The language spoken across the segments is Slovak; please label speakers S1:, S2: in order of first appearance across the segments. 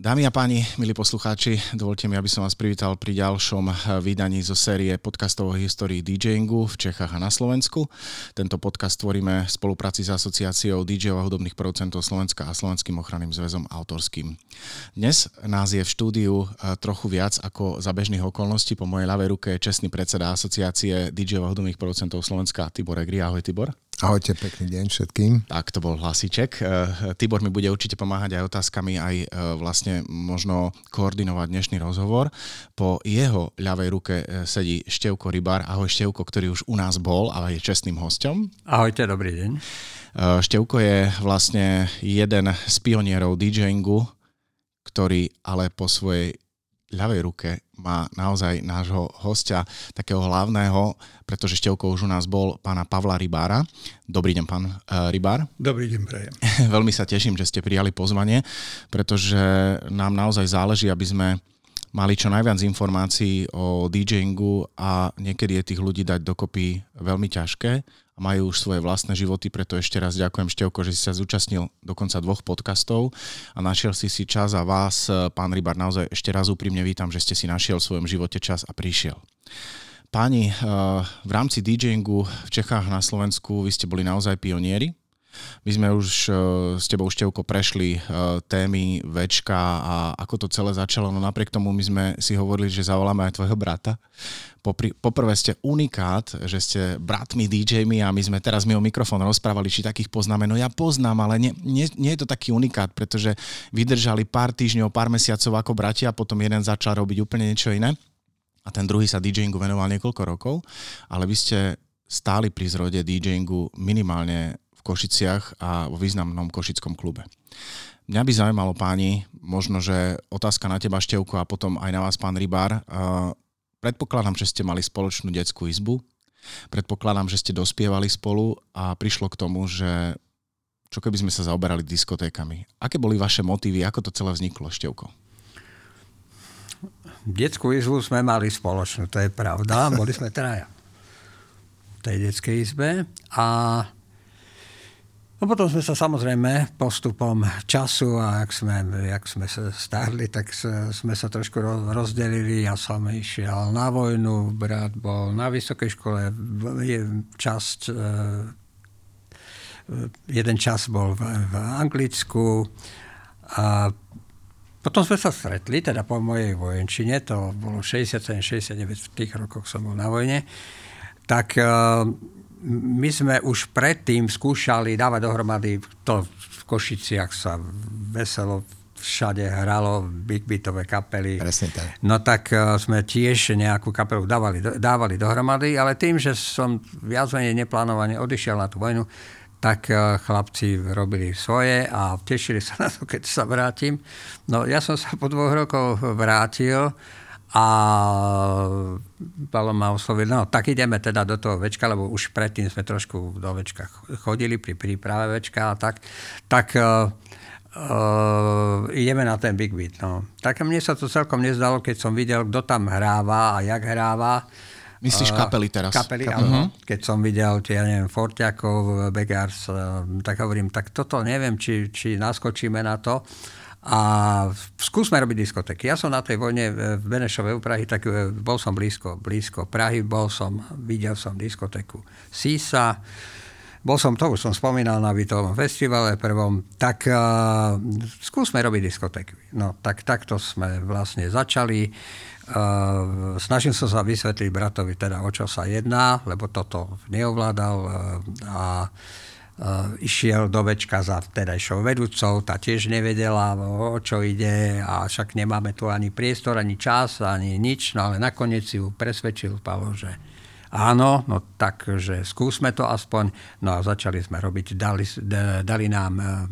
S1: Dámy a páni, milí poslucháči, dovolte mi, aby som vás privítal pri ďalšom eh, vydaní zo série podcastov o histórii DJingu v Čechách a na Slovensku. Tento podcast tvoríme v spolupráci s asociáciou DJ a hudobných producentov Slovenska a Slovenským ochranným zväzom autorským. Dnes nás je v štúdiu eh, trochu viac ako za bežných okolností. Po mojej ľavej ruke je čestný predseda asociácie DJ a hudobných producentov Slovenska Tibor Egri. Ahoj Tibor.
S2: Ahojte, pekný deň všetkým.
S1: Tak to bol hlasiček. Eh, Tibor mi bude určite pomáhať aj otázkami, aj eh, vlastne možno koordinovať dnešný rozhovor. Po jeho ľavej ruke eh, sedí Števko Rybár. Ahoj Števko, ktorý už u nás bol a je čestným hostom.
S3: Ahojte, dobrý deň.
S1: Števko je vlastne jeden z pionierov DJingu, ktorý ale po svojej ľavej ruke má naozaj nášho hostia, takého hlavného, pretože Števko už u nás bol, pána Pavla Rybára. Dobrý deň, pán uh, Rybár.
S4: Dobrý deň, prajem.
S1: Veľmi sa teším, že ste prijali pozvanie, pretože nám naozaj záleží, aby sme mali čo najviac informácií o DJingu a niekedy je tých ľudí dať dokopy veľmi ťažké majú už svoje vlastné životy, preto ešte raz ďakujem Števko, že si sa zúčastnil dokonca dvoch podcastov a našiel si si čas a vás, pán Rybar, naozaj ešte raz úprimne vítam, že ste si našiel v svojom živote čas a prišiel. Páni, eh, v rámci DJingu v Čechách na Slovensku vy ste boli naozaj pionieri. My sme už uh, s tebou, Števko, prešli uh, témy večka a ako to celé začalo, no napriek tomu my sme si hovorili, že zavoláme aj tvojho brata. Popri, poprvé ste unikát, že ste bratmi DJmi a my sme teraz mimo mikrofón rozprávali, či takých poznáme. No ja poznám, ale nie, nie, nie je to taký unikát, pretože vydržali pár týždňov, pár mesiacov ako bratia, potom jeden začal robiť úplne niečo iné a ten druhý sa DJingu venoval niekoľko rokov, ale vy ste stáli pri zrode DJingu minimálne v Košiciach a vo významnom košickom klube. Mňa by zaujímalo páni, možno, že otázka na teba Števko a potom aj na vás pán Rybár. Predpokladám, že ste mali spoločnú detskú izbu. Predpokladám, že ste dospievali spolu a prišlo k tomu, že čo keby sme sa zaoberali diskotékami. Aké boli vaše motívy, ako to celé vzniklo, Števko?
S3: Detskú izbu sme mali spoločnú, to je pravda. Boli sme traja v tej detskej izbe a No potom sme sa samozrejme postupom času a jak sme, jak sme sa starli, tak sme sa trošku rozdelili. Ja som išiel na vojnu, brat bol na vysokej škole, časť, e, jeden čas bol v, v Anglicku a potom sme sa stretli, teda po mojej vojenčine, to bolo 67-69, v tých rokoch som bol na vojne, tak e, my sme už predtým skúšali dávať dohromady, to v Košiciach sa veselo všade hralo big beatové kapely.
S2: Presne tak.
S3: No tak uh, sme tiež nejakú kapelu dávali, dávali dohromady, ale tým, že som viac menej neplánovane odišiel na tú vojnu, tak uh, chlapci robili svoje a tešili sa na to, keď sa vrátim. No ja som sa po dvoch rokoch vrátil a Palo ma oslovil, no tak ideme teda do toho večka, lebo už predtým sme trošku do večka chodili pri príprave večka a tak, tak uh, uh, ideme na ten Big Beat. No. Tak mne sa to celkom nezdalo, keď som videl, kto tam hráva a jak hráva.
S1: Myslíš kapely teraz?
S3: Kapely, kapely. áno. Uh-huh. Keď som videl ja neviem, Fortiakov, Begars, tak hovorím, tak toto neviem, či, či naskočíme na to. A skúsme robiť diskotéky. Ja som na tej vojne v Benešove u Prahy, tak e, bol som blízko, blízko Prahy, bol som, videl som diskotéku Sisa, bol som, to už som spomínal na Vitovom festivale prvom, tak uh, skúsme robiť diskotéky. No tak takto sme vlastne začali. Uh, snažil som sa vysvetliť bratovi teda, o čo sa jedná, lebo toto neovládal uh, a išiel do večka za vtedajšou vedúcou, tá tiež nevedela, o čo ide a však nemáme tu ani priestor, ani čas, ani nič, no ale nakoniec ju presvedčil Pavlo, že áno, no tak, že skúsme to aspoň. No a začali sme robiť, dali, dali nám uh,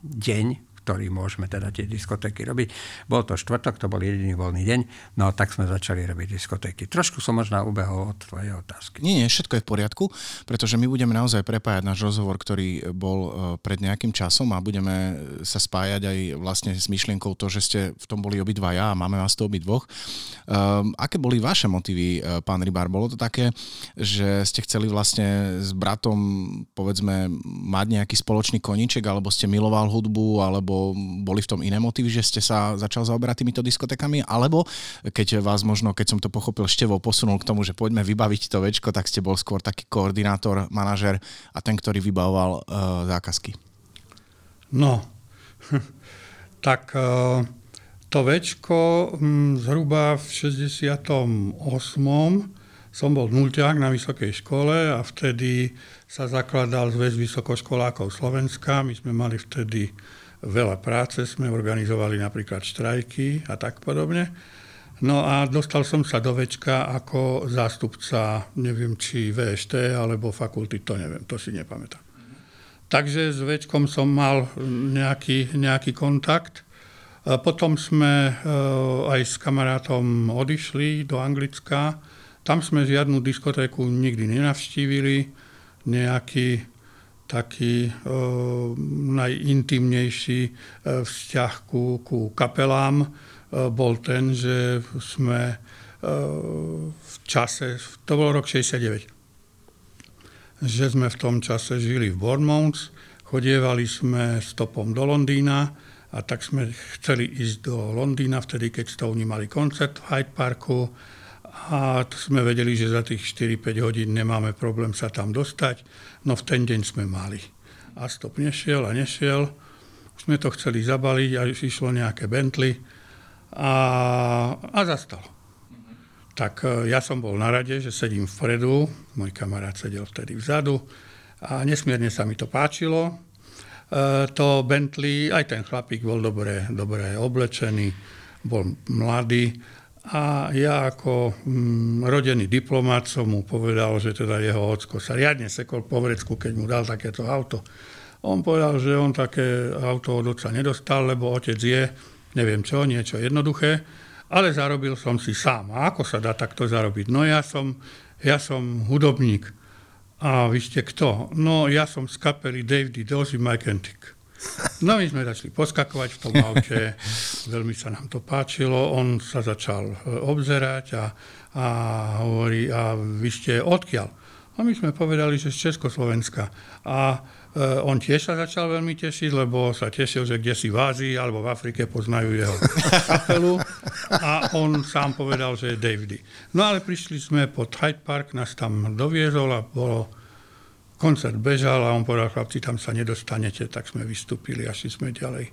S3: deň, ktorý môžeme teda tie diskotéky robiť. Bol to štvrtok, to bol jediný voľný deň, no tak sme začali robiť diskotéky. Trošku som možno ubehol od tvojej otázky.
S1: Nie, nie, všetko je v poriadku, pretože my budeme naozaj prepájať náš rozhovor, ktorý bol e, pred nejakým časom a budeme sa spájať aj vlastne s myšlienkou to, že ste v tom boli obidvaja a máme vás to obidvoch. Um, aké boli vaše motívy, e, pán Rybár? Bolo to také, že ste chceli vlastne s bratom, povedzme, mať nejaký spoločný koníček, alebo ste miloval hudbu, alebo boli v tom iné motivy, že ste sa začal zaoberať týmito diskotekami, alebo keď vás možno, keď som to pochopil, Števo posunul k tomu, že poďme vybaviť to večko, tak ste bol skôr taký koordinátor, manažer a ten, ktorý vybavoval uh, zákazky.
S4: No, tak uh, to večko zhruba v 68 som bol nulťák na vysokej škole a vtedy sa zakladal zväz vysokoškolákov Slovenska. My sme mali vtedy veľa práce, sme organizovali napríklad štrajky a tak podobne. No a dostal som sa do Večka ako zástupca, neviem či VŠT alebo fakulty, to neviem, to si nepamätám. Takže s Večkom som mal nejaký, nejaký kontakt. Potom sme eh, aj s kamarátom odišli do Anglicka, tam sme žiadnu diskotéku nikdy nenavštívili, nejaký taký e, najintimnejší e, vzťah ku, ku kapelám. E, bol ten, že sme e, v čase, to bol rok 69, že sme v tom čase žili v Bournemouth, chodievali sme stopom do Londýna a tak sme chceli ísť do Londýna vtedy, keď Stone mali koncert v Hyde Parku a sme vedeli, že za tých 4-5 hodín nemáme problém sa tam dostať. No v ten deň sme mali. A stop nešiel a nešiel. Už sme to chceli zabaliť a išlo nejaké Bentley a, a zastalo. Tak e, ja som bol na rade, že sedím vpredu, môj kamarát sedel vtedy vzadu a nesmierne sa mi to páčilo. E, to Bentley, aj ten chlapík bol dobre, dobre oblečený, bol mladý a ja ako mm, rodený diplomát som mu povedal, že teda jeho ocko sa riadne sekol po vrecku, keď mu dal takéto auto. On povedal, že on také auto od otca nedostal, lebo otec je, neviem čo, niečo jednoduché, ale zarobil som si sám. A ako sa dá takto zarobiť? No ja som, ja som hudobník. A vy ste kto? No ja som z kapely David Dozy Mike Antic. No my sme začali poskakovať v tom aute, veľmi sa nám to páčilo, on sa začal e, obzerať a, a hovorí, a vy ste odkiaľ? A my sme povedali, že z Československa. A e, on tiež sa začal veľmi tešiť, lebo sa tešil, že kde si v Ázii alebo v Afrike poznajú jeho kapelu. A on sám povedal, že je Davedy. No ale prišli sme pod Hyde Park, nás tam doviezol a bolo koncert bežal a on povedal, chlapci, tam sa nedostanete, tak sme vystúpili a šli sme ďalej.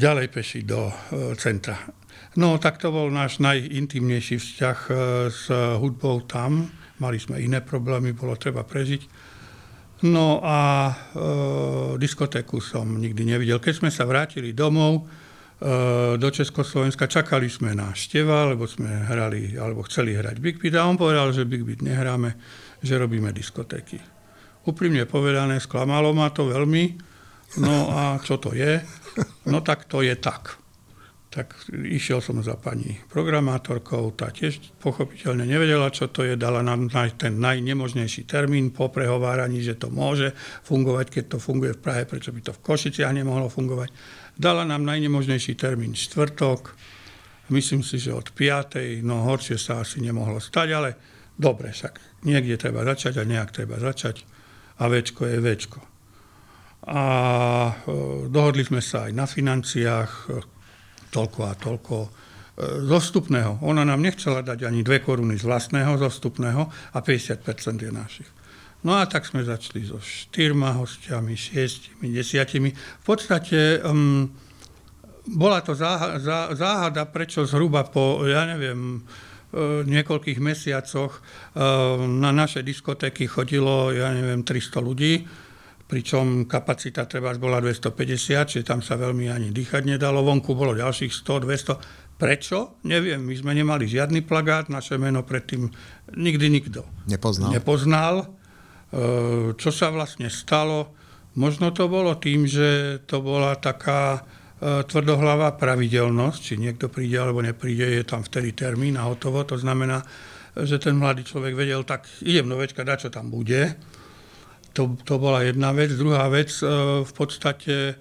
S4: Ďalej peši do e, centra. No, tak to bol náš najintimnejší vzťah e, s hudbou tam. Mali sme iné problémy, bolo treba prežiť. No a e, diskotéku som nikdy nevidel. Keď sme sa vrátili domov, e, do Československa, čakali sme na Števa, lebo sme hrali, alebo chceli hrať Big Beat a on povedal, že Big Beat nehráme že robíme diskotéky. Úprimne povedané, sklamalo ma to veľmi. No a čo to je? No tak to je tak. Tak išiel som za pani programátorkou, tá tiež pochopiteľne nevedela, čo to je, dala nám ten najnemožnejší termín po prehováraní, že to môže fungovať, keď to funguje v Prahe, prečo by to v Košiciach nemohlo fungovať. Dala nám najnemožnejší termín štvrtok, myslím si, že od 5. no horšie sa asi nemohlo stať, ale dobre, však niekde treba začať a nejak treba začať a večko je večko. A e, dohodli sme sa aj na financiách, e, toľko a toľko e, zostupného. Ona nám nechcela dať ani dve koruny z vlastného zostupného a 50% je našich. No a tak sme začali so štyrma hostiami, šiestimi, desiatimi. V podstate um, bola to záhada, prečo zhruba po, ja neviem, niekoľkých mesiacoch e, na naše diskotéky chodilo, ja neviem, 300 ľudí, pričom kapacita treba bola 250, čiže tam sa veľmi ani dýchať nedalo. Vonku bolo ďalších 100, 200. Prečo? Neviem, my sme nemali žiadny plagát, naše meno predtým nikdy nikto
S2: nepoznal.
S4: nepoznal. E, čo sa vlastne stalo? Možno to bolo tým, že to bola taká E, tvrdohlavá pravidelnosť, či niekto príde alebo nepríde, je tam vtedy termín a hotovo. To znamená, že ten mladý človek vedel, tak idem do večka, dať, čo tam bude. To, to bola jedna vec. Druhá vec, e, v podstate e,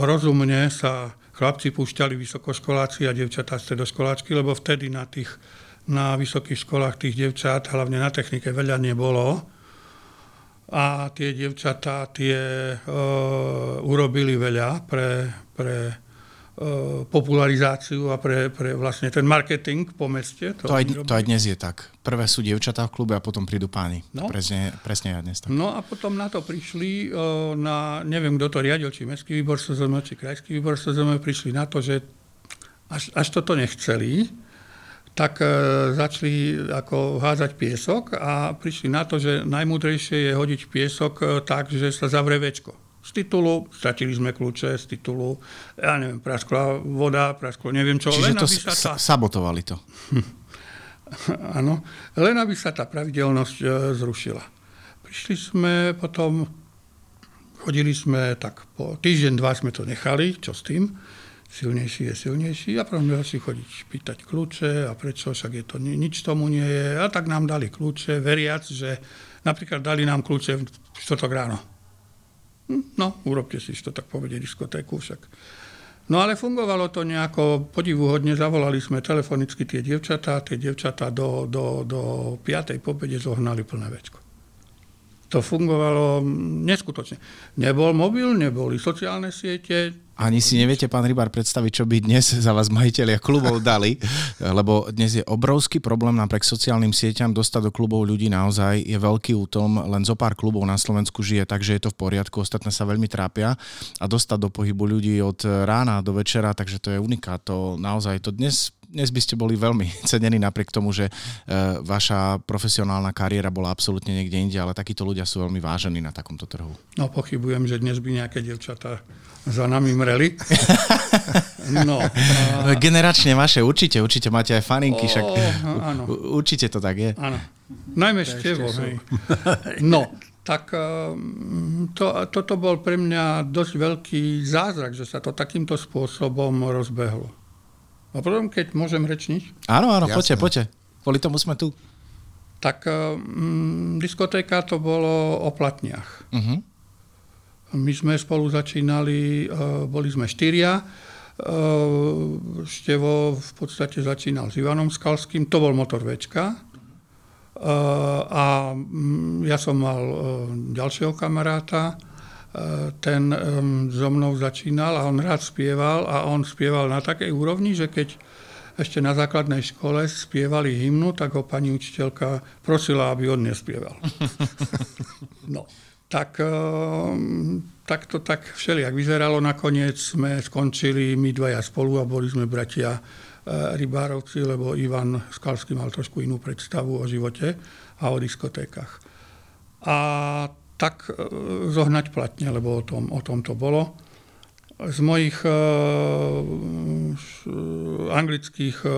S4: rozumne sa chlapci púšťali vysokoškoláci a devčatá stredoškoláčky, lebo vtedy na, tých, na vysokých školách tých devčat, hlavne na technike, veľa nebolo a tie devčatá tie uh, urobili veľa pre, pre uh, popularizáciu a pre, pre vlastne ten marketing po meste.
S1: To, to, aj, to aj dnes je tak. Prvé sú devčatá v klube a potom prídu páni. No. Presne, presne aj dnes tak.
S4: No a potom na to prišli, uh, na, neviem, kto to riadil, či Mestský výbor SZM, či Krajský výbor SZM, prišli na to, že až, až toto nechceli, tak e, začali ako hádzať piesok a prišli na to, že najmúdrejšie je hodiť piesok e, tak, že sa zavre večko. Z titulu, stratili sme kľúče, z titulu, ja neviem, praskla voda, prasklo neviem čo.
S1: Čiže len to sa tá... sabotovali to.
S4: Áno, len aby sa tá pravidelnosť e, zrušila. Prišli sme potom, chodili sme tak po týždeň, dva sme to nechali, čo s tým silnejší je silnejší a potom si chodiť pýtať kľúče a prečo, však je to, nič tomu nie je. A tak nám dali kľúče, veriac, že napríklad dali nám kľúče v štvrtok ráno. Hm, no, urobte si to tak povedie diskotéku však. No ale fungovalo to nejako podivuhodne, zavolali sme telefonicky tie devčatá, tie devčatá do, do, do 5. pobede zohnali plné večko. To fungovalo neskutočne. Nebol mobil, neboli sociálne siete,
S1: ani si neviete, pán Rybár, predstaviť, čo by dnes za vás majiteľia klubov dali, lebo dnes je obrovský problém napriek sociálnym sieťam dostať do klubov ľudí naozaj. Je veľký útom, len zo pár klubov na Slovensku žije, takže je to v poriadku, ostatné sa veľmi trápia. A dostať do pohybu ľudí od rána do večera, takže to je unikát, to naozaj to dnes dnes by ste boli veľmi cenení napriek tomu, že e, vaša profesionálna kariéra bola absolútne niekde inde, ale takíto ľudia sú veľmi vážení na takomto trhu.
S4: No pochybujem, že dnes by nejaké devčatá za nami mreli.
S1: No, a... Generačne vaše, určite, určite máte aj faninky, však áno. určite to tak je.
S4: Áno. Najmä števo. No, tak ehm, to, toto bol pre mňa dosť veľký zázrak, že sa to takýmto spôsobom rozbehlo. A potom, keď môžem rečniť?
S1: Áno, áno, poďte, poďte. Kvôli tomu sme tu.
S4: Tak um, diskotéka to bolo o platniach. Uh-huh. My sme spolu začínali, uh, boli sme štyria. Uh, Števo v podstate začínal s Ivanom Skalským, to bol motor Včka. Uh, a um, ja som mal uh, ďalšieho kamaráta, ten so mnou začínal a on rád spieval a on spieval na takej úrovni, že keď ešte na základnej škole spievali hymnu, tak ho pani učiteľka prosila, aby on nespieval. No, tak, tak to tak všelijak vyzeralo. Nakoniec sme skončili my dvaja spolu a boli sme bratia e, rybárovci, lebo Ivan Skalský mal trošku inú predstavu o živote a o diskotékach. A tak e, zohnať platne, lebo o tom, o tom to bolo. Z mojich uh, anglických uh,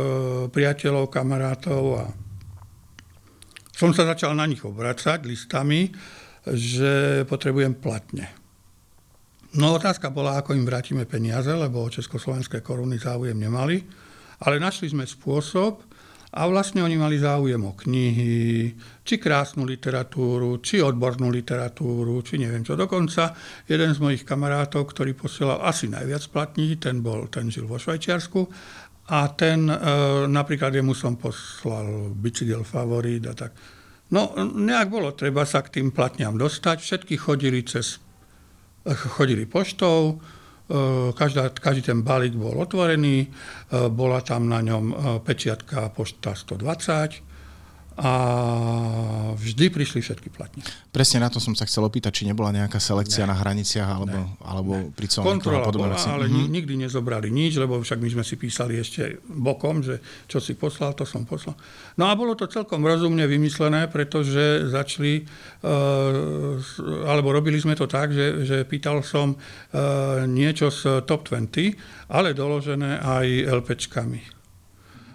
S4: priateľov, kamarátov a som sa začal na nich obracať listami, že potrebujem platne. No otázka bola, ako im vrátime peniaze, lebo československé koruny záujem nemali, ale našli sme spôsob, a vlastne oni mali záujem o knihy, či krásnu literatúru, či odbornú literatúru, či neviem čo. Dokonca jeden z mojich kamarátov, ktorý posielal asi najviac platní, ten, bol, ten žil vo Švajčiarsku a ten e, napríklad jemu som poslal bicykel favorit a tak. No nejak bolo treba sa k tým platňam dostať. Všetky chodili cez chodili poštou, E, každá, každý ten balík bol otvorený, e, bola tam na ňom e, pečiatka pošta 120 a vždy prišli všetky platne.
S1: Presne na to som sa chcel opýtať, či nebola nejaká selekcia ne. na hraniciach alebo, ne. alebo pri colníkoch
S4: Kontrola bola, ale mm-hmm. nikdy nezobrali nič, lebo však my sme si písali ešte bokom, že čo si poslal, to som poslal. No a bolo to celkom rozumne vymyslené, pretože začali, uh, alebo robili sme to tak, že, že pýtal som uh, niečo z Top 20, ale doložené aj LPčkami.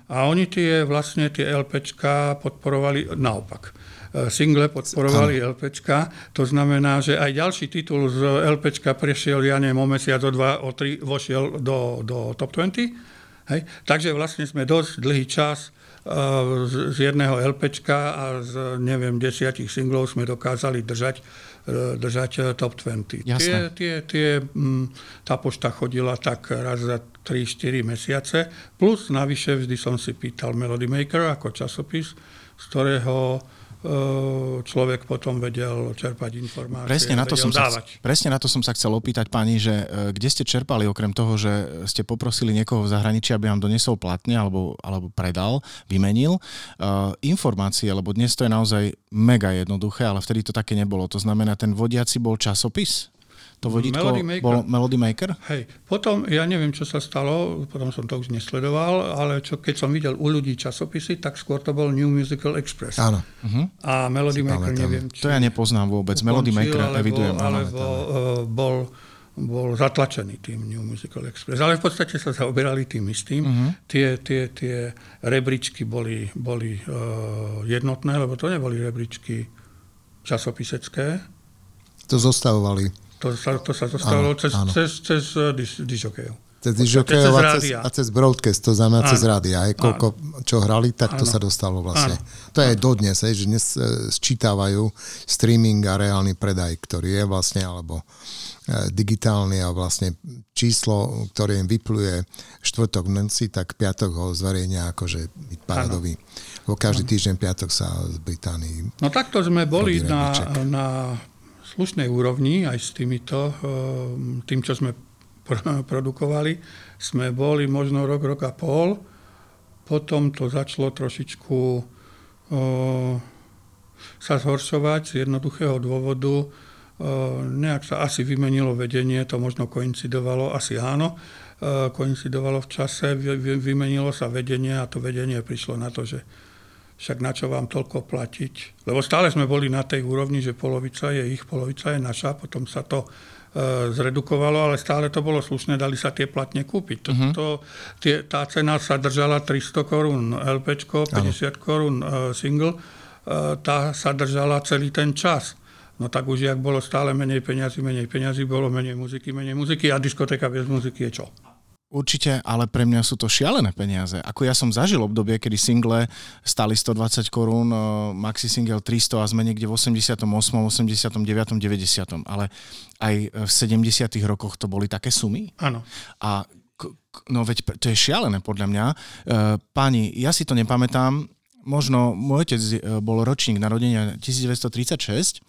S4: A oni tie vlastne tie LPčka podporovali naopak. E, single podporovali. LPčka, to znamená, že aj ďalší titul z LPčka prešiel, ja neviem, o mesiac, o dva, o tri, vošiel do, do top 20. Hej. Takže vlastne sme dosť dlhý čas z, jedného LPčka a z, neviem, desiatich singlov sme dokázali držať E, držať e, top 20. Jasné. Tie, tie, tie, m, tá pošta chodila tak raz za 3-4 mesiace, plus navyše vždy som si pýtal Melody Maker ako časopis, z ktorého človek potom vedel čerpať informácie.
S1: Presne na, to som
S4: dávať.
S1: sa, presne na to som sa chcel opýtať pani, že e, kde ste čerpali okrem toho, že ste poprosili niekoho v zahraničí, aby vám donesol platne alebo, alebo predal, vymenil uh, informácie, lebo dnes to je naozaj mega jednoduché, ale vtedy to také nebolo. To znamená, ten vodiaci bol časopis? To vodítko Melody Maker. bol Melody Maker?
S4: Hej. Potom, ja neviem, čo sa stalo, potom som to už nesledoval, ale čo, keď som videl u ľudí časopisy, tak skôr to bol New Musical Express.
S2: Áno.
S4: Uh-huh. A Melody si Maker, pamätám. neviem,
S1: či... To ja nepoznám vôbec. Ukončil, Melody Maker alebo, evidujem.
S4: Alebo uh, bol, bol zatlačený tým New Musical Express. Ale v podstate sa zaoberali tým istým. Uh-huh. Tie, tie, tie rebríčky boli, boli uh, jednotné, lebo to neboli rebríčky časopisecké.
S2: To zostavovali
S4: to sa, to sa dostalo cez, áno. cez, cez uh, dižokejov.
S2: Cez dižokejov a, cez, a cez broadcast, to znamená áno. cez rádia. Aj koľko, čo hrali, tak to áno. sa dostalo vlastne. Áno. To je aj dodnes, že dnes uh, sčítavajú streaming a reálny predaj, ktorý je vlastne, alebo uh, digitálny a vlastne číslo, ktoré im vypluje štvrtok noci, tak piatok ho zverejnia akože paradový. Vo každý týždeň piatok sa z Británii...
S4: No takto sme boli na, na slušnej úrovni aj s týmito, ehm, tým, čo sme produkovali. Sme boli možno rok, rok a pol. Potom to začalo trošičku ehm, sa zhoršovať z jednoduchého dôvodu. Ehm, nejak sa asi vymenilo vedenie, to možno koincidovalo, asi áno, koincidovalo v čase, vymenilo sa vedenie a to vedenie prišlo na to, že však na čo vám toľko platiť. Lebo stále sme boli na tej úrovni, že polovica je ich, polovica je naša, potom sa to e, zredukovalo, ale stále to bolo slušné, dali sa tie platne kúpiť. To, uh-huh. to, tie, tá cena sa držala 300 korún LP, 50 korún e, single, e, tá sa držala celý ten čas. No tak už, jak bolo stále menej peňazí, menej peňazí, bolo menej muziky, menej muziky a diskotéka bez muziky je čo?
S1: Určite, ale pre mňa sú to šialené peniaze. Ako ja som zažil obdobie, kedy single stali 120 korún, eh, maxi single 300 a sme niekde v 88., 89., 90. Ale aj v 70. rokoch to boli také sumy.
S4: Áno.
S1: A no veď to je šialené podľa mňa. Eh, páni, ja si to nepamätám, možno môj otec eh, bol ročník narodenia 1936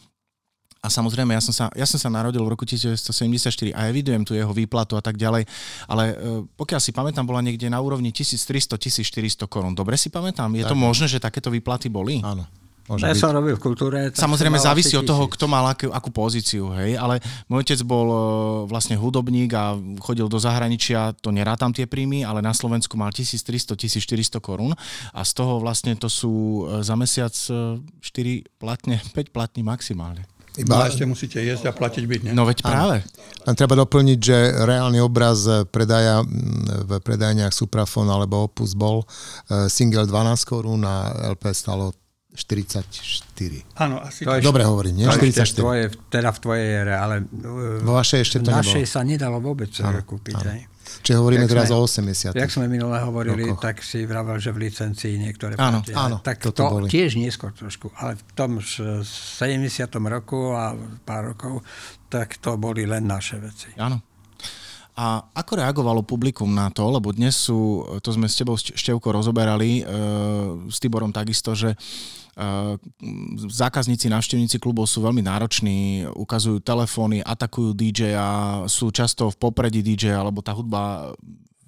S1: a samozrejme, ja som, sa, ja som sa narodil v roku 1974 a evidujem tu jeho výplatu a tak ďalej, ale e, pokiaľ si pamätám, bola niekde na úrovni 1300-1400 korún. Dobre si pamätám? Je tak. to možné, že takéto výplaty boli?
S2: Áno.
S3: Môže ja byť. som robil v kultúre.
S1: Samozrejme závisí od toho, kto mal akú, akú pozíciu, hej, ale môj otec bol e, vlastne hudobník a chodil do zahraničia, to nerátam tie príjmy, ale na Slovensku mal 1300-1400 korún a z toho vlastne to sú e, za mesiac 4 platne, 5 platní maximálne.
S4: Iba... No ešte musíte jesť a platiť byť, nie?
S1: No veď práve.
S2: Len treba doplniť, že reálny obraz predaja v predajniach Suprafon alebo Opus bol e, single 12 korún a LP stalo 44.
S4: Áno, asi
S2: to Dobre hovorím, nie? To 44.
S3: Tvoje, teda v tvojej ére, ale
S2: Vo vašej ešte to
S3: našej nebolo. sa nedalo vôbec áno, kúpiť. Áno.
S2: Čiže hovoríme jak teraz sme, o 80.
S3: Jak sme minule hovorili, rokoch. tak si vravel, že v licencii niektoré
S2: áno, platia. Áno,
S3: tak to boli. tiež neskôr trošku, ale v tom 70. roku a pár rokov, tak to boli len naše veci.
S1: Áno. A ako reagovalo publikum na to, lebo dnes sú, to sme s tebou Števko rozoberali, e, s Tiborom takisto, že zákazníci, návštevníci klubov sú veľmi nároční, ukazujú telefóny, atakujú DJ a sú často v popredí DJ, alebo tá hudba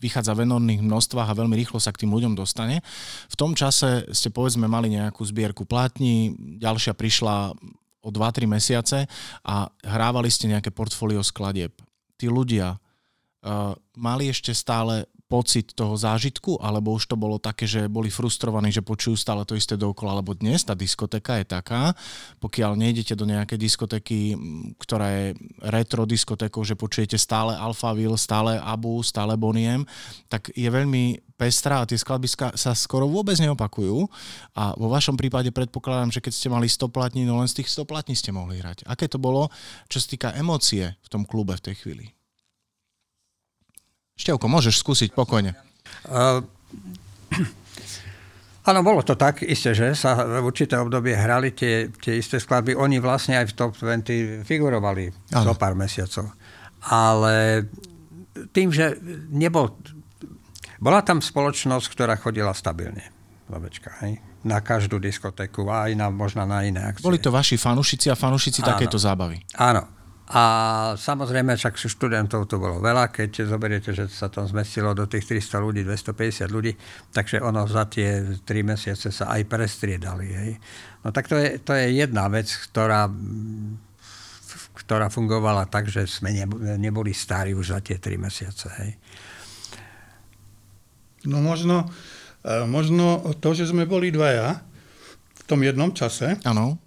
S1: vychádza v enormných množstvách a veľmi rýchlo sa k tým ľuďom dostane. V tom čase ste povedzme mali nejakú zbierku plátni, ďalšia prišla o 2-3 mesiace a hrávali ste nejaké portfólio skladieb. Tí ľudia uh, mali ešte stále pocit toho zážitku, alebo už to bolo také, že boli frustrovaní, že počujú stále to isté dookola, lebo dnes tá diskotéka je taká, pokiaľ nejdete do nejakej diskotéky, ktorá je retro diskotékou, že počujete stále Alphaville, stále Abu, stále Boniem, tak je veľmi pestrá a tie skladby sa skoro vôbec neopakujú. A vo vašom prípade predpokladám, že keď ste mali 100 platní, no len z tých 100 platní ste mohli hrať. Aké to bolo, čo sa týka emócie v tom klube v tej chvíli? Števko, môžeš skúsiť pokojne. Uh,
S3: áno, bolo to tak, isté, že sa v určité obdobie hrali tie, tie isté skladby. Oni vlastne aj v Top 20 figurovali zo pár mesiacov. Ale tým, že nebol... Bola tam spoločnosť, ktorá chodila stabilne. babečka, hej? Na každú diskotéku, aj na, možno na iné akcie.
S1: Boli to vaši fanúšici a fanúšici takéto zábavy.
S3: Áno. A samozrejme, však študentov to bolo veľa, keď zoberiete, že sa tam zmestilo do tých 300 ľudí, 250 ľudí, takže ono za tie 3 mesiace sa aj prestriedali. Hej. No tak to je, to je jedna vec, ktorá ktorá fungovala tak, že sme neboli starí už za tie tri mesiace. Hej.
S4: No možno, e, možno to, že sme boli dvaja v tom jednom čase,
S1: ano.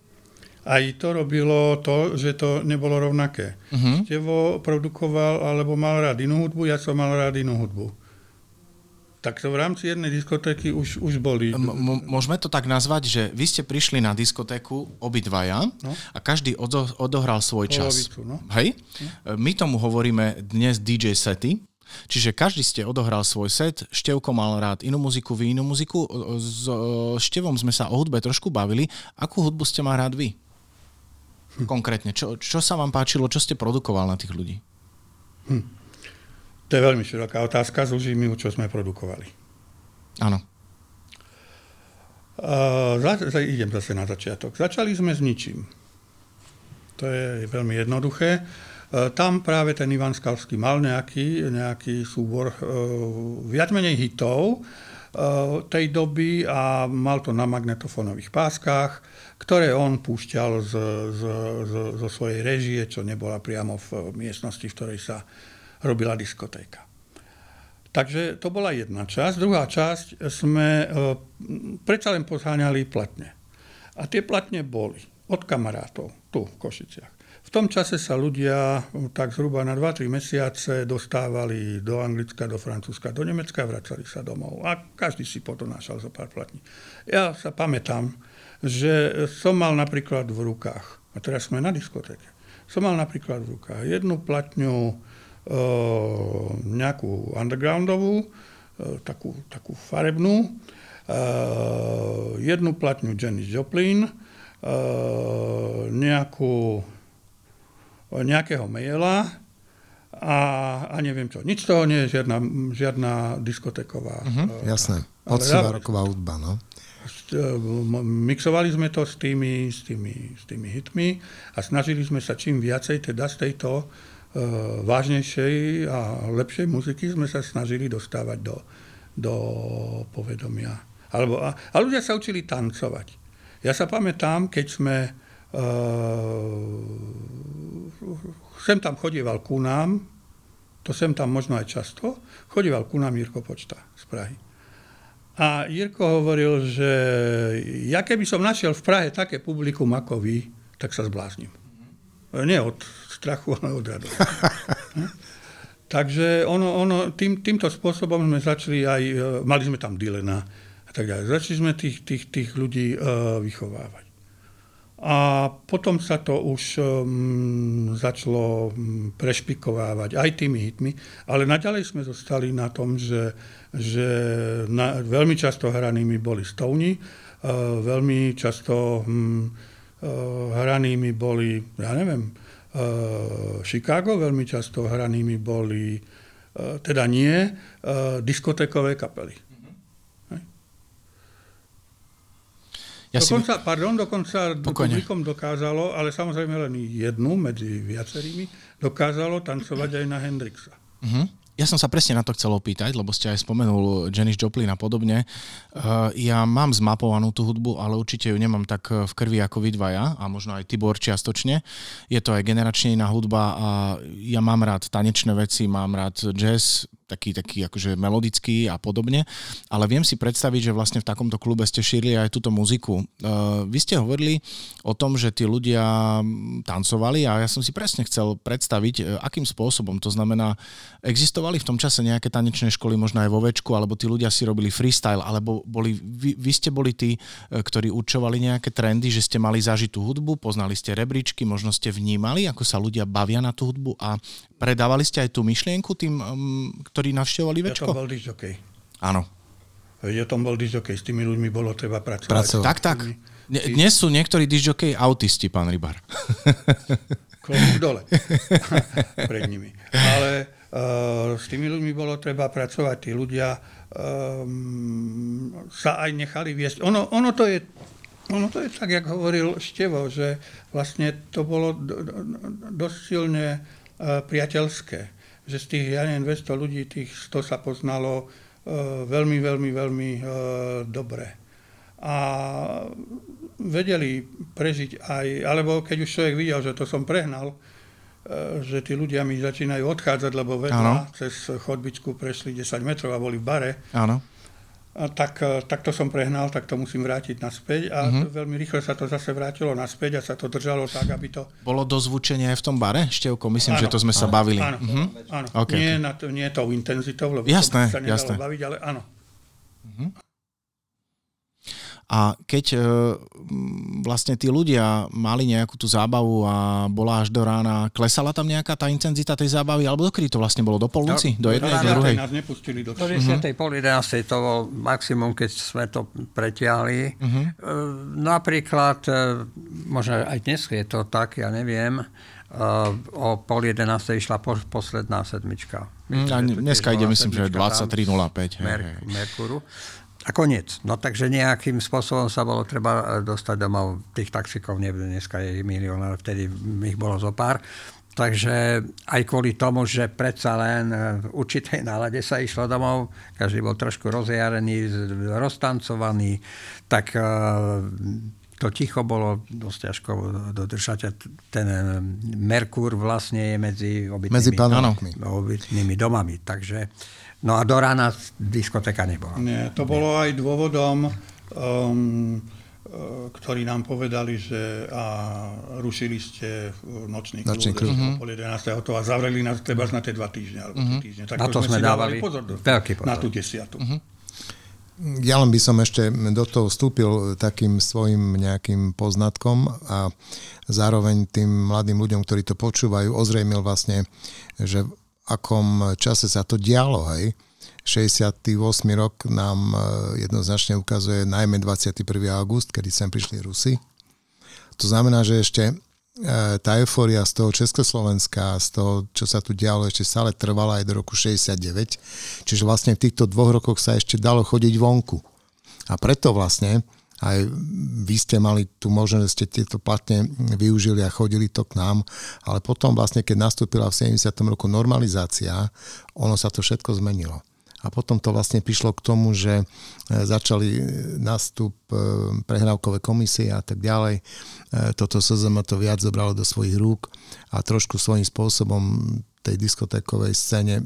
S4: Aj to robilo to, že to nebolo rovnaké. Uh-huh. Stevo produkoval alebo mal rád inú hudbu, ja som mal rád inú hudbu. Tak to v rámci jednej diskotéky už, už boli.
S1: M- môžeme to tak nazvať, že vy ste prišli na diskotéku obidvaja no. a každý odo- odohral svoj čas. Polovicu, no. Hej? No. My tomu hovoríme dnes DJ sety. Čiže každý ste odohral svoj set, Števko mal rád inú muziku, vy inú muziku. S Števom sme sa o hudbe trošku bavili. Akú hudbu ste mal rád vy? Konkrétne, čo, čo sa vám páčilo, čo ste produkoval na tých ľudí?
S4: Hm. To je veľmi široká otázka, zložím ju, čo sme produkovali.
S1: Áno.
S4: Uh, za, za, idem zase na začiatok. Začali sme s ničím. To je veľmi jednoduché. Uh, tam práve ten Ivan Skalský mal nejaký, nejaký súbor uh, viac menej hitov uh, tej doby a mal to na magnetofónových páskach, ktoré on púšťal z, z, z, zo svojej režie, čo nebola priamo v miestnosti, v ktorej sa robila diskotéka. Takže to bola jedna časť. Druhá časť sme e, predsa len pozháňali platne. A tie platne boli od kamarátov tu v Košiciach. V tom čase sa ľudia tak zhruba na 2-3 mesiace dostávali do Anglicka, do Francúzska, do Nemecka a vracali sa domov. A každý si podonášal za pár platní. Ja sa pamätám, že som mal napríklad v rukách, a teraz sme na diskotéke, som mal napríklad v rukách jednu platňu nejakú undergroundovú, takú, takú farebnú, jednu platňu Janis Joplin, nejakú, nejakého maila a, a neviem čo. Nič z toho nie je žiadna, žiadna diskoteková.
S2: Uh-huh, jasné. Poctivá roková hudba, no.
S4: Mixovali sme to s tými, s, tými, s tými hitmi a snažili sme sa čím viacej teda z tejto Eh, vážnejšej a lepšej muziky sme sa snažili dostávať do, do povedomia. Alebo, a, a ľudia sa učili tancovať. Ja sa pamätám, keď sme uh, sem tam chodieval ku nám, to sem tam možno aj často, chodieval ku nám Jirko Počta z Prahy. A Jirko hovoril, že ja keby som našiel v Prahe také publikum ako vy, tak sa zbláznim. Nie od strachu, ale od radosti. Takže ono, ono, tým, týmto spôsobom sme začali aj, e, mali sme tam Dylena a tak ďalej. Začali sme tých, tých, tých ľudí uh, vychovávať. A potom sa to už um, začalo um, prešpikovávať aj tými hitmi, ale naďalej sme zostali na tom, že, že na, veľmi často hranými boli Stouni, uh, veľmi často um, uh, hranými boli, ja neviem, Eh, Chicago, veľmi často hranými boli, eh, teda nie, eh, diskotékové kapely. Ja dokonca, si... pardon, dokonca publikum dokázalo, ale samozrejme len jednu medzi viacerými, dokázalo tancovať aj na Hendrixa.
S1: Uh-huh. Ja som sa presne na to chcel opýtať, lebo ste aj spomenul Janis Joplin a podobne. Uh, ja mám zmapovanú tú hudbu, ale určite ju nemám tak v krvi ako vy dvaja a možno aj Tibor čiastočne. Je to aj generačne iná hudba a ja mám rád tanečné veci, mám rád jazz, taký, taký akože melodický a podobne, ale viem si predstaviť, že vlastne v takomto klube ste šírili aj túto muziku. Uh, vy ste hovorili o tom, že tí ľudia tancovali a ja som si presne chcel predstaviť, akým spôsobom. To znamená, existovali v tom čase nejaké tanečné školy, možno aj vo večku, alebo tí ľudia si robili freestyle, alebo boli, vy, vy ste boli tí, uh, ktorí určovali nejaké trendy, že ste mali zažitú hudbu, poznali ste rebríčky, možno ste vnímali, ako sa ľudia bavia na tú hudbu a predávali ste aj tú myšlienku tým, um, ktorí navštevovali Večko?
S4: Ja to bol.
S1: Áno.
S4: Ja tom bol disjokej, s tými ľuďmi bolo treba pracovať.
S1: pracovať. Tak, tak. Dnes sú niektorí disjokej autisti, pán Rybar.
S4: Klobúk dole pred nimi. Ale s tými ľuďmi bolo treba pracovať. Tí ľudia um, sa aj nechali viesť. Ono, ono, to je, ono to je tak, jak hovoril Števo, že vlastne to bolo dosť silne uh, priateľské. Že z tých, ja neviem, 200 ľudí, tých 100 sa poznalo uh, veľmi, veľmi, veľmi uh, dobre. A vedeli prežiť aj, alebo keď už človek videl, že to som prehnal, že tí ľudia mi začínajú odchádzať, lebo vedľa cez chodbičku prešli 10 metrov a boli v bare.
S1: Áno.
S4: A tak, e, tak to som prehnal, tak to musím vrátiť naspäť a uh-huh. veľmi rýchle sa to zase vrátilo naspäť a sa to držalo tak, aby to...
S1: Bolo dozvučenie aj v tom bare, Števko? Myslím, áno, že to sme áno, sa bavili.
S4: Áno, uh-huh. áno. Okay, nie, okay. Na to, nie tou intenzitou, lebo
S1: jasné,
S4: to sa nedalo
S1: jasné.
S4: baviť, ale áno. Uh-huh.
S1: A keď e, vlastne tí ľudia mali nejakú tú zábavu a bola až do rána, klesala tam nejaká tá intenzita tej zábavy, alebo dokedy to vlastne bolo? Do polnoci? No, do jednej, do, do druhej?
S4: nás nepustili do
S3: Do 10. Uh-huh. pol 11. to bol maximum, keď sme to pretiahli. Uh-huh. Napríklad, e, možno aj dnes je to tak, ja neviem, o pol 11. išla posledná sedmička.
S1: Myslím, dneska ide, myslím, že 23.05.
S3: Mer- Merkuru a koniec. No takže nejakým spôsobom sa bolo treba e, dostať domov. Tých taxikov neviem, dneska je milión, ale vtedy ich bolo zo pár. Takže aj kvôli tomu, že predsa len e, v určitej nálade sa išlo domov, každý bol trošku rozjarený, roztancovaný, tak e, to ticho bolo dosť ťažko dodržať a ten Merkúr vlastne je medzi obytnými,
S2: medzi
S3: obytnými domami. Takže No a do rána diskoteka nebola.
S4: Nie, to bolo aj dôvodom, um, e, ktorí nám povedali, že a rušili ste nočný klub, nočný klub. Uh-huh. pol 11. to a zavreli nás treba na tie dva týždne. Alebo uh-huh. týždne. Tak
S3: na to sme, sme dávali pozor, veľký pozor.
S4: Na tú desiatu. Uh-huh.
S2: Ja len by som ešte do toho vstúpil takým svojim nejakým poznatkom a zároveň tým mladým ľuďom, ktorí to počúvajú, ozrejmil vlastne, že akom čase sa to dialo, hej. 68. rok nám e, jednoznačne ukazuje najmä 21. august, kedy sem prišli Rusy. To znamená, že ešte e, tá eufória z toho Československa, z toho, čo sa tu dialo, ešte stále trvala aj do roku 69. Čiže vlastne v týchto dvoch rokoch sa ešte dalo chodiť vonku. A preto vlastne aj vy ste mali tu možnosť, že ste tieto platne využili a chodili to k nám, ale potom vlastne, keď nastúpila v 70. roku normalizácia, ono sa to všetko zmenilo. A potom to vlastne prišlo k tomu, že e, začali nástup e, prehrávkové komisie a tak ďalej. E, toto SZM to viac zobralo do svojich rúk a trošku svojím spôsobom tej diskotékovej scéne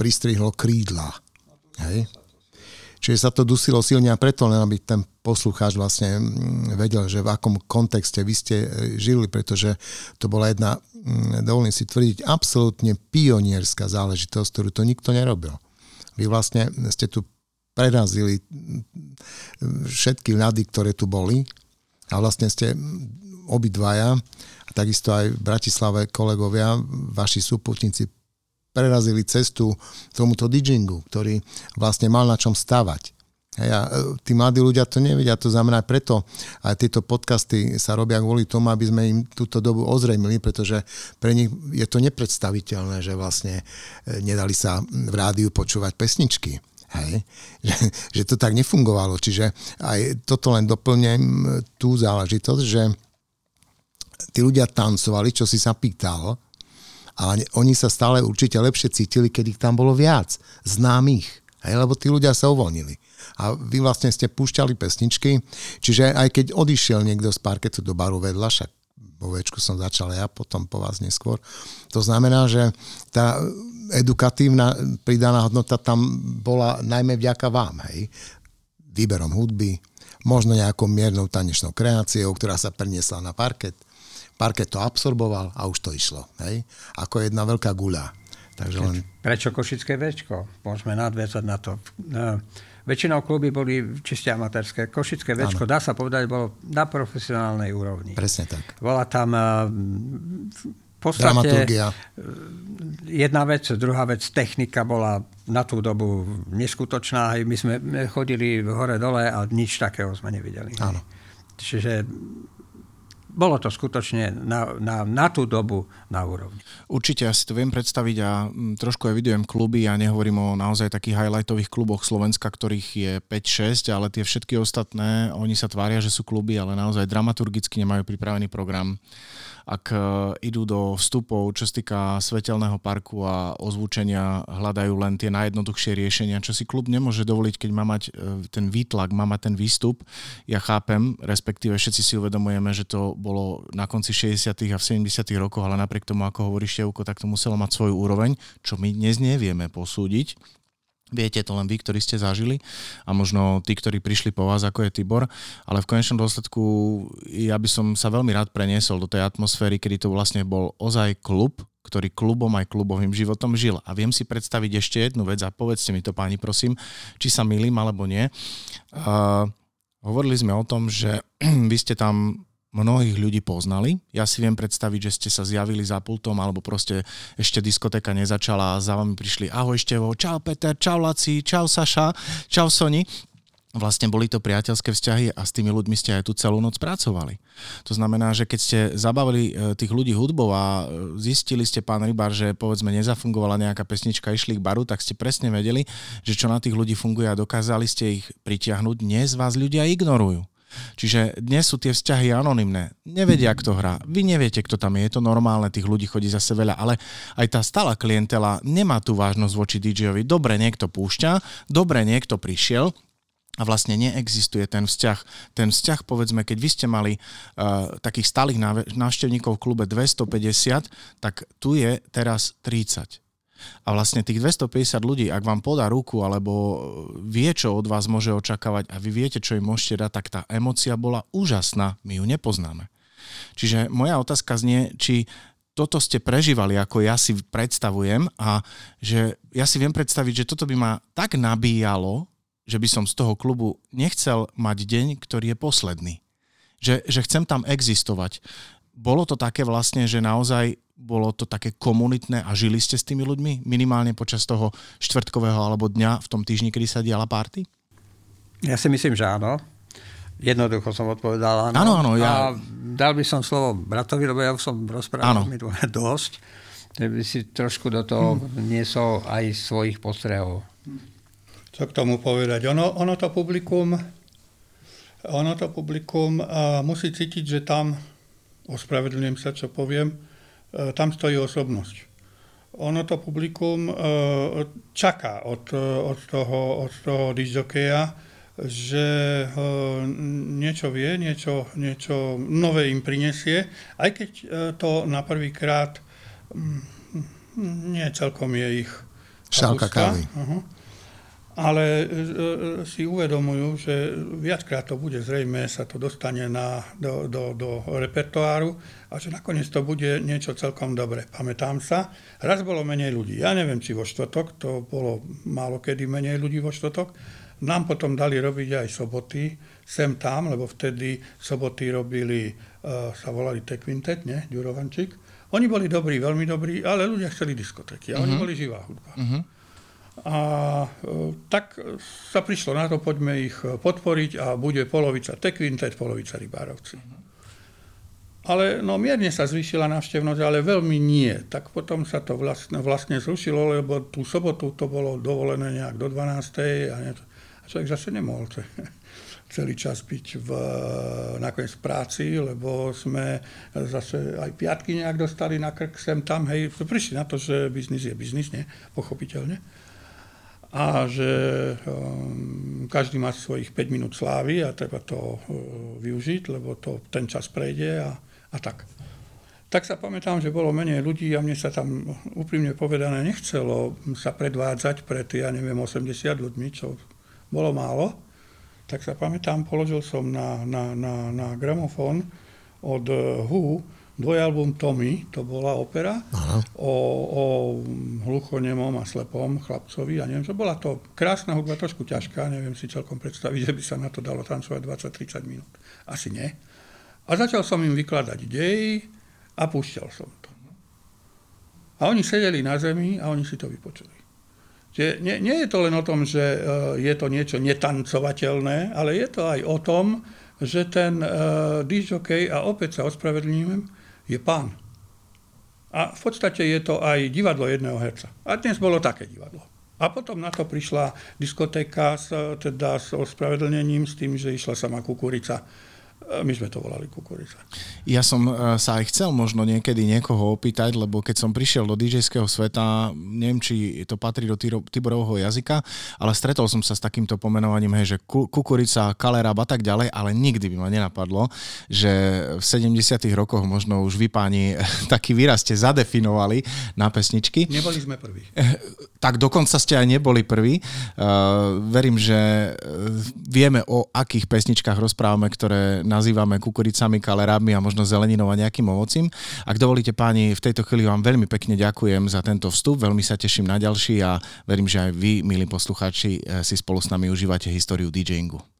S2: pristrihlo krídla. Hej? Čiže sa to dusilo silne a preto len, aby ten poslucháč vlastne mm, vedel, že v akom kontexte vy ste e, žili, pretože to bola jedna, mm, dovolím si tvrdiť, absolútne pionierská záležitosť, ktorú to nikto nerobil. Vy vlastne ste tu prerazili mm, všetky ľady, ktoré tu boli a vlastne ste obidvaja a takisto aj v Bratislave kolegovia, vaši súputníci prerazili cestu tomuto DJingu, ktorý vlastne mal na čom stavať. Hej, a e, tí mladí ľudia to nevedia, to znamená preto aj tieto podcasty sa robia kvôli tomu, aby sme im túto dobu ozrejmili, pretože pre nich je to nepredstaviteľné, že vlastne e, nedali sa v rádiu počúvať pesničky. Hej, že, že to tak nefungovalo. Čiže aj toto len doplňujem tú záležitosť, že tí ľudia tancovali, čo si sa pýtal, ale oni sa stále určite lepšie cítili, keď ich tam bolo viac, známych, hej, lebo tí ľudia sa uvoľnili. A vy vlastne ste púšťali pesničky, čiže aj keď odišiel niekto z parketu do baru vedľa, však vo večku som začal ja, potom po vás neskôr. To znamená, že tá edukatívna pridaná hodnota tam bola najmä vďaka vám, hej. Výberom hudby, možno nejakou miernou tanečnou kreáciou, ktorá sa preniesla na parket parket to absorboval a už to išlo. Hej? Ako jedna veľká guľa.
S3: Takže len... Prečo Košické večko? Môžeme nadviazať na to. No, väčšinou kluby boli čiste amatérske. Košické večko, dá sa povedať, bolo na profesionálnej úrovni.
S2: Presne tak.
S3: Bola tam v podstate Dramaturgia. jedna vec, druhá vec, technika bola na tú dobu neskutočná. My sme chodili hore-dole a nič takého sme nevideli.
S2: Áno.
S3: Čiže bolo to skutočne na, na, na tú dobu na úrovni.
S1: Určite, ja si to viem predstaviť a mm, trošku evidujem kluby, ja nehovorím o naozaj takých highlightových kluboch Slovenska, ktorých je 5-6, ale tie všetky ostatné, oni sa tvária, že sú kluby, ale naozaj dramaturgicky nemajú pripravený program ak e, idú do vstupov, čo sa týka svetelného parku a ozvučenia, hľadajú len tie najjednoduchšie riešenia, čo si klub nemôže dovoliť, keď má mať e, ten výtlak, má mať ten výstup. Ja chápem, respektíve všetci si uvedomujeme, že to bolo na konci 60. a v 70. rokoch, ale napriek tomu, ako hovorí Števko, tak to muselo mať svoju úroveň, čo my dnes nevieme posúdiť Viete to len vy, ktorí ste zažili a možno tí, ktorí prišli po vás, ako je Tibor, ale v konečnom dôsledku ja by som sa veľmi rád preniesol do tej atmosféry, kedy to vlastne bol ozaj klub, ktorý klubom aj klubovým životom žil. A viem si predstaviť ešte jednu vec a povedzte mi to páni prosím, či sa milím alebo nie. Uh, hovorili sme o tom, že vy ste tam mnohých ľudí poznali. Ja si viem predstaviť, že ste sa zjavili za pultom alebo proste ešte diskotéka nezačala a za vami prišli ahoj Števo, čau Peter, čau Laci, čau Saša, čau Soni. Vlastne boli to priateľské vzťahy a s tými ľuďmi ste aj tú celú noc pracovali. To znamená, že keď ste zabavili e, tých ľudí hudbou a e, zistili ste, pán Rybar, že povedzme nezafungovala nejaká pesnička, išli k baru, tak ste presne vedeli, že čo na tých ľudí funguje a dokázali ste ich pritiahnuť. Dnes vás ľudia ignorujú. Čiže dnes sú tie vzťahy anonymné. Nevedia, kto hrá. Vy neviete, kto tam je. Je to normálne, tých ľudí chodí zase veľa, ale aj tá stála klientela nemá tú vážnosť voči DJ-ovi. Dobre, niekto púšťa, dobre, niekto prišiel, a vlastne neexistuje ten vzťah. Ten vzťah, povedzme, keď vy ste mali uh, takých stálych návštevníkov v klube 250, tak tu je teraz 30. A vlastne tých 250 ľudí, ak vám podá ruku alebo vie, čo od vás môže očakávať a vy viete, čo im môžete dať, tak tá emocia bola úžasná. My ju nepoznáme. Čiže moja otázka znie, či toto ste prežívali, ako ja si predstavujem a že ja si viem predstaviť, že toto by ma tak nabíjalo, že by som z toho klubu nechcel mať deň, ktorý je posledný. Že, že chcem tam existovať. Bolo to také vlastne, že naozaj bolo to také komunitné a žili ste s tými ľuďmi minimálne počas toho štvrtkového alebo dňa v tom týždni, kedy sa diala party?
S3: Ja si myslím, že áno. Jednoducho som odpovedal áno.
S1: Áno, áno. Ja...
S3: A dal by som slovo bratovi, lebo ja už som rozprával mi tu dosť. by si trošku do toho hmm. niesol aj svojich postrehov.
S4: Co k tomu povedať? Ono, ono to publikum, ono to publikum uh, musí cítiť, že tam, ospravedlňujem sa, čo poviem, E, tam stojí osobnosť. Ono to publikum e, čaká od, e, od toho, od toho disjokeja, že niečo vie, niečo, niečo nové im prinesie, aj keď to na prvýkrát mm, nie celkom je ich
S2: Šálka kávy. Uh-huh
S4: ale e, e, si uvedomujú, že viackrát to bude zrejme, sa to dostane na, do, do, do repertoáru a že nakoniec to bude niečo celkom dobre. Pamätám sa, raz bolo menej ľudí. Ja neviem, či vo štvrtok, to bolo málo kedy menej ľudí vo štvrtok. Nám potom dali robiť aj soboty, sem tam, lebo vtedy soboty robili, uh, sa volali Tekvintet, nie, Ďurovančík. Oni boli dobrí, veľmi dobrí, ale ľudia chceli diskotéky a uh-huh. oni mhm. boli živá hudba. Uh-huh. A e, tak sa prišlo na to, poďme ich podporiť a bude polovica Tekvintet, polovica Rybárovci. Ale no, mierne sa zvýšila návštevnosť, ale veľmi nie. Tak potom sa to vlastne, vlastne zrušilo, lebo tú sobotu to bolo dovolené nejak do 12. A, nie, a človek zase nemohol celý čas byť v, nakoniec v práci, lebo sme zase aj piatky nejak dostali na krk sem tam. Hej, prišli na to, že biznis je biznis, nie? Pochopiteľne a že um, každý má svojich 5 minút slávy a treba to uh, využiť, lebo to ten čas prejde a, a tak. Tak sa pamätám, že bolo menej ľudí a mne sa tam úprimne povedané nechcelo sa predvádzať pred, ja neviem, 80 ľuďmi, čo bolo málo. Tak sa pamätám, položil som na, na, na, na gramofón od Hu dvojalbum Tommy, to bola opera o, o hluchonemom a slepom chlapcovi a neviem, čo bola to krásna hudba, trošku ťažká, neviem si celkom predstaviť, že by sa na to dalo tancovať 20-30 minút. Asi nie. A začal som im vykladať dej a púšťal som to. A oni sedeli na zemi a oni si to vypočuli. Nie, nie je to len o tom, že e, je to niečo netancovateľné, ale je to aj o tom, že ten uh, disjokej, a opäť sa ospravedlňujem, je pán. A v podstate je to aj divadlo jedného herca. A dnes bolo také divadlo. A potom na to prišla diskotéka s, teda s ospravedlnením, s tým, že išla sama kukurica my sme to volali kukurica.
S1: Ja som e, sa aj chcel možno niekedy niekoho opýtať, lebo keď som prišiel do DJského sveta, neviem, či to patrí do Tiborovho jazyka, ale stretol som sa s takýmto pomenovaním, hej, že kukurica, kalerab a tak ďalej, ale nikdy by ma nenapadlo, že v 70 rokoch možno už vy páni taký výraz ste zadefinovali na pesničky.
S4: Neboli sme prví.
S1: Tak dokonca ste aj neboli prví. Uh, verím, že e, vieme, o akých pesničkách rozprávame, ktoré nazývame kukuricami, kalerami a možno zeleninou a nejakým ovocím. Ak dovolíte páni, v tejto chvíli vám veľmi pekne ďakujem za tento vstup, veľmi sa teším na ďalší a verím, že aj vy, milí poslucháči, eh, si spolu s nami užívate históriu DJingu.